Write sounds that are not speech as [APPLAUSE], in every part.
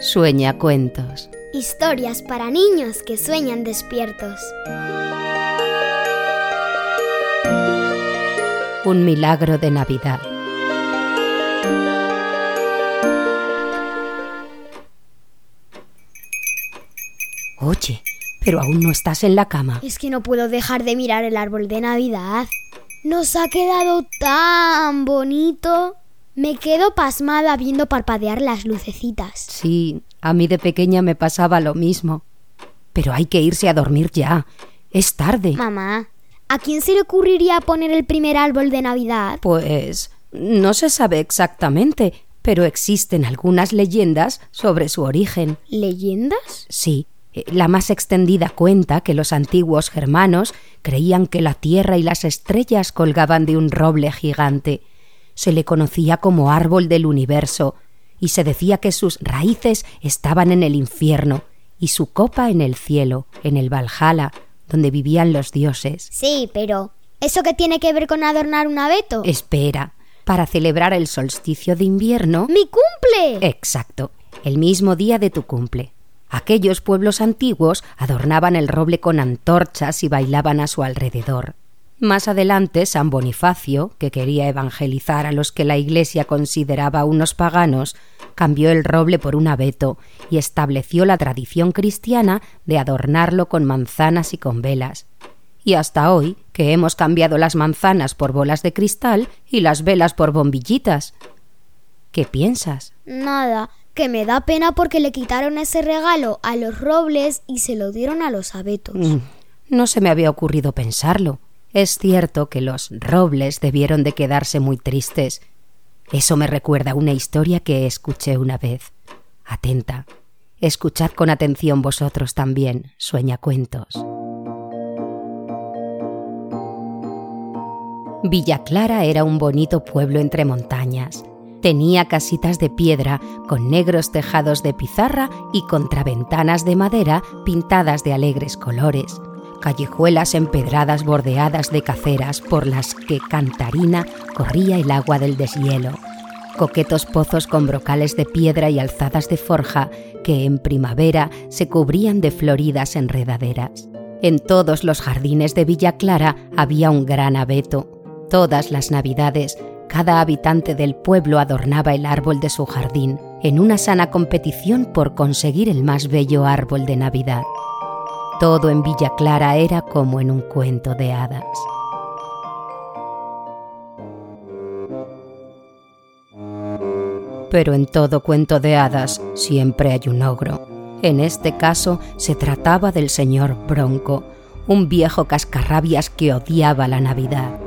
Sueña cuentos. Historias para niños que sueñan despiertos. Un milagro de Navidad. Oye, pero aún no estás en la cama. Es que no puedo dejar de mirar el árbol de Navidad. Nos ha quedado tan bonito. Me quedo pasmada viendo parpadear las lucecitas. Sí, a mí de pequeña me pasaba lo mismo. Pero hay que irse a dormir ya. Es tarde. Mamá, ¿a quién se le ocurriría poner el primer árbol de Navidad? Pues no se sabe exactamente, pero existen algunas leyendas sobre su origen. ¿Leyendas? Sí, eh, la más extendida cuenta que los antiguos germanos creían que la tierra y las estrellas colgaban de un roble gigante. Se le conocía como árbol del universo, y se decía que sus raíces estaban en el infierno y su copa en el cielo, en el Valhalla, donde vivían los dioses. Sí, pero ¿eso qué tiene que ver con adornar un abeto? Espera, para celebrar el solsticio de invierno. ¡Mi cumple! Exacto, el mismo día de tu cumple. Aquellos pueblos antiguos adornaban el roble con antorchas y bailaban a su alrededor. Más adelante, San Bonifacio, que quería evangelizar a los que la Iglesia consideraba unos paganos, cambió el roble por un abeto y estableció la tradición cristiana de adornarlo con manzanas y con velas. Y hasta hoy, que hemos cambiado las manzanas por bolas de cristal y las velas por bombillitas. ¿Qué piensas? Nada, que me da pena porque le quitaron ese regalo a los robles y se lo dieron a los abetos. Mm, no se me había ocurrido pensarlo. Es cierto que los robles debieron de quedarse muy tristes. Eso me recuerda una historia que escuché una vez. Atenta. Escuchad con atención vosotros también, sueña cuentos. Villa Clara era un bonito pueblo entre montañas. Tenía casitas de piedra con negros tejados de pizarra y contraventanas de madera pintadas de alegres colores, callejuelas empedradas bordeadas de caceras por las que cantarina corría el agua del deshielo, coquetos pozos con brocales de piedra y alzadas de forja que en primavera se cubrían de floridas enredaderas. En todos los jardines de Villa Clara había un gran abeto. Todas las navidades cada habitante del pueblo adornaba el árbol de su jardín en una sana competición por conseguir el más bello árbol de Navidad. Todo en Villa Clara era como en un cuento de hadas. Pero en todo cuento de hadas siempre hay un ogro. En este caso se trataba del señor Bronco, un viejo cascarrabias que odiaba la Navidad.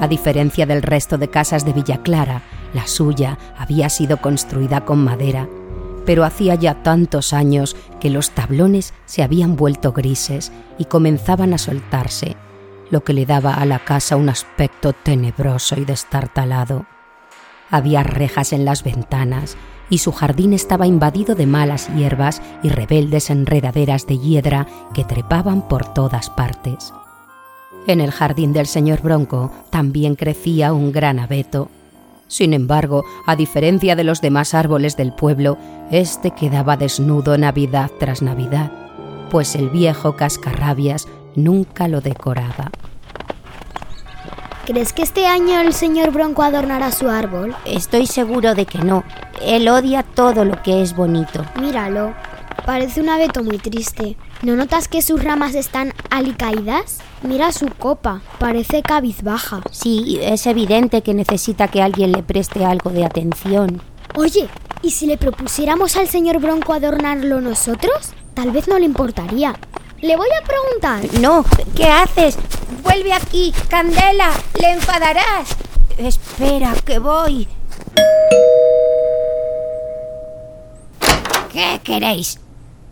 A diferencia del resto de casas de Villa Clara, la suya había sido construida con madera, pero hacía ya tantos años que los tablones se habían vuelto grises y comenzaban a soltarse, lo que le daba a la casa un aspecto tenebroso y destartalado. Había rejas en las ventanas y su jardín estaba invadido de malas hierbas y rebeldes enredaderas de hiedra que trepaban por todas partes. En el jardín del señor Bronco también crecía un gran abeto. Sin embargo, a diferencia de los demás árboles del pueblo, este quedaba desnudo Navidad tras Navidad, pues el viejo cascarrabias nunca lo decoraba. ¿Crees que este año el señor Bronco adornará su árbol? Estoy seguro de que no. Él odia todo lo que es bonito. Míralo, parece un abeto muy triste. ¿No notas que sus ramas están alicaídas? Mira su copa, parece cabizbaja. Sí, es evidente que necesita que alguien le preste algo de atención. Oye, ¿y si le propusiéramos al señor Bronco adornarlo nosotros? Tal vez no le importaría. Le voy a preguntar. No, ¿qué haces? Vuelve aquí, Candela, le enfadarás. Espera, que voy. ¿Qué queréis?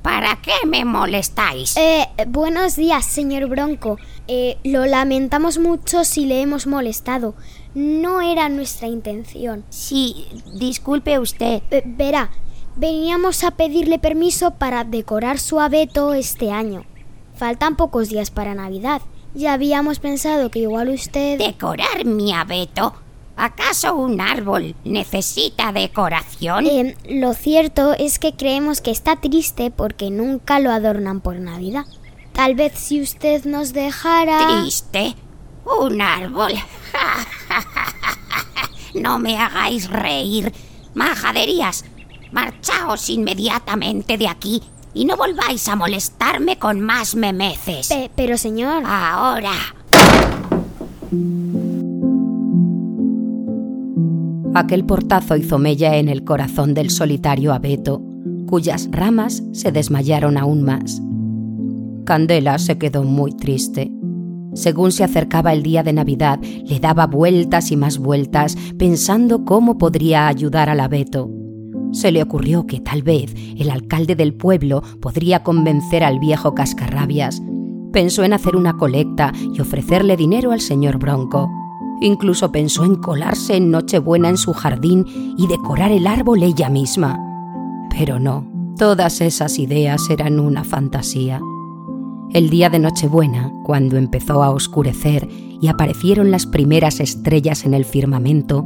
¿Para qué me molestáis? Eh, buenos días, señor Bronco. Eh, lo lamentamos mucho si le hemos molestado. No era nuestra intención. Sí, disculpe usted. Eh, verá, veníamos a pedirle permiso para decorar su abeto este año. Faltan pocos días para Navidad. Ya habíamos pensado que igual usted... ¿Decorar mi abeto? ¿Acaso un árbol necesita decoración? Eh, lo cierto es que creemos que está triste porque nunca lo adornan por Navidad. Tal vez si usted nos dejara... ¿Triste? ¿Un árbol? [LAUGHS] no me hagáis reír. Majaderías, marchaos inmediatamente de aquí y no volváis a molestarme con más memeces. Pe- pero señor... Ahora. Aquel portazo hizo mella en el corazón del solitario abeto, cuyas ramas se desmayaron aún más. Candela se quedó muy triste. Según se acercaba el día de Navidad, le daba vueltas y más vueltas, pensando cómo podría ayudar al abeto. Se le ocurrió que tal vez el alcalde del pueblo podría convencer al viejo cascarrabias. Pensó en hacer una colecta y ofrecerle dinero al señor Bronco. Incluso pensó en colarse en Nochebuena en su jardín y decorar el árbol ella misma. Pero no, todas esas ideas eran una fantasía. El día de Nochebuena, cuando empezó a oscurecer y aparecieron las primeras estrellas en el firmamento,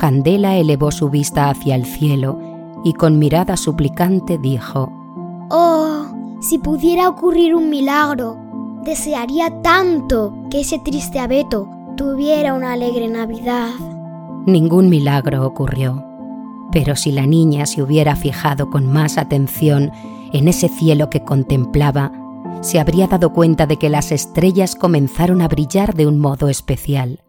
Candela elevó su vista hacia el cielo y con mirada suplicante dijo, Oh, si pudiera ocurrir un milagro, desearía tanto que ese triste abeto tuviera una alegre Navidad. Ningún milagro ocurrió, pero si la niña se hubiera fijado con más atención en ese cielo que contemplaba, se habría dado cuenta de que las estrellas comenzaron a brillar de un modo especial.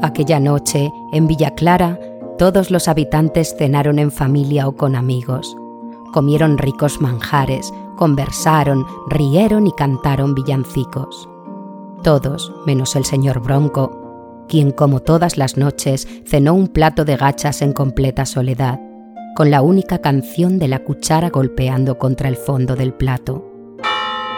Aquella noche, en Villa Clara, todos los habitantes cenaron en familia o con amigos. Comieron ricos manjares, conversaron, rieron y cantaron villancicos. Todos, menos el señor Bronco, quien como todas las noches cenó un plato de gachas en completa soledad, con la única canción de la cuchara golpeando contra el fondo del plato.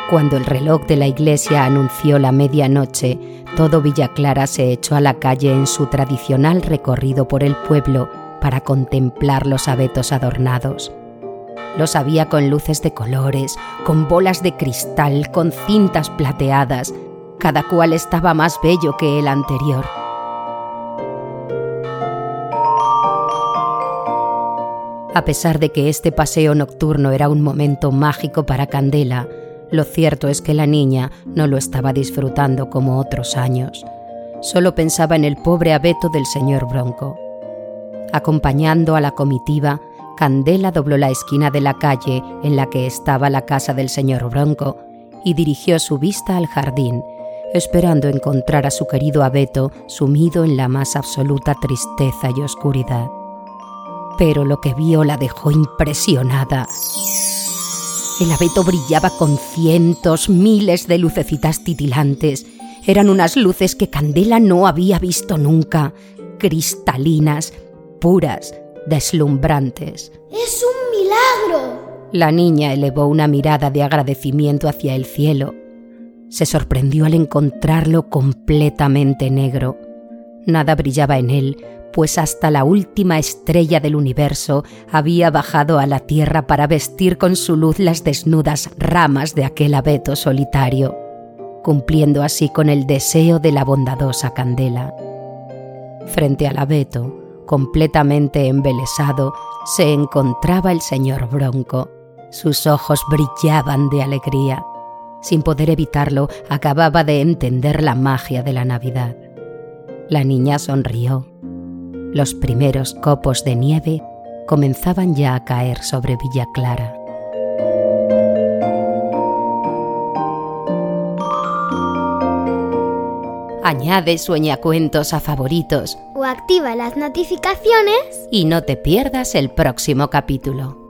Cuando el reloj de la iglesia anunció la medianoche, todo Villa Clara se echó a la calle en su tradicional recorrido por el pueblo para contemplar los abetos adornados. Los había con luces de colores, con bolas de cristal, con cintas plateadas, cada cual estaba más bello que el anterior. A pesar de que este paseo nocturno era un momento mágico para Candela, lo cierto es que la niña no lo estaba disfrutando como otros años. Solo pensaba en el pobre abeto del señor Bronco. Acompañando a la comitiva, Candela dobló la esquina de la calle en la que estaba la casa del señor Bronco y dirigió su vista al jardín, esperando encontrar a su querido abeto sumido en la más absoluta tristeza y oscuridad. Pero lo que vio la dejó impresionada. El abeto brillaba con cientos, miles de lucecitas titilantes. Eran unas luces que Candela no había visto nunca, cristalinas, puras, deslumbrantes. ¡Es un milagro! La niña elevó una mirada de agradecimiento hacia el cielo. Se sorprendió al encontrarlo completamente negro. Nada brillaba en él, pues hasta la última estrella del universo había bajado a la tierra para vestir con su luz las desnudas ramas de aquel abeto solitario, cumpliendo así con el deseo de la bondadosa Candela. Frente al abeto, completamente embelesado, se encontraba el señor Bronco. Sus ojos brillaban de alegría. Sin poder evitarlo, acababa de entender la magia de la Navidad. La niña sonrió. Los primeros copos de nieve comenzaban ya a caer sobre Villa Clara. Añade sueñacuentos a favoritos O activa las notificaciones y no te pierdas el próximo capítulo.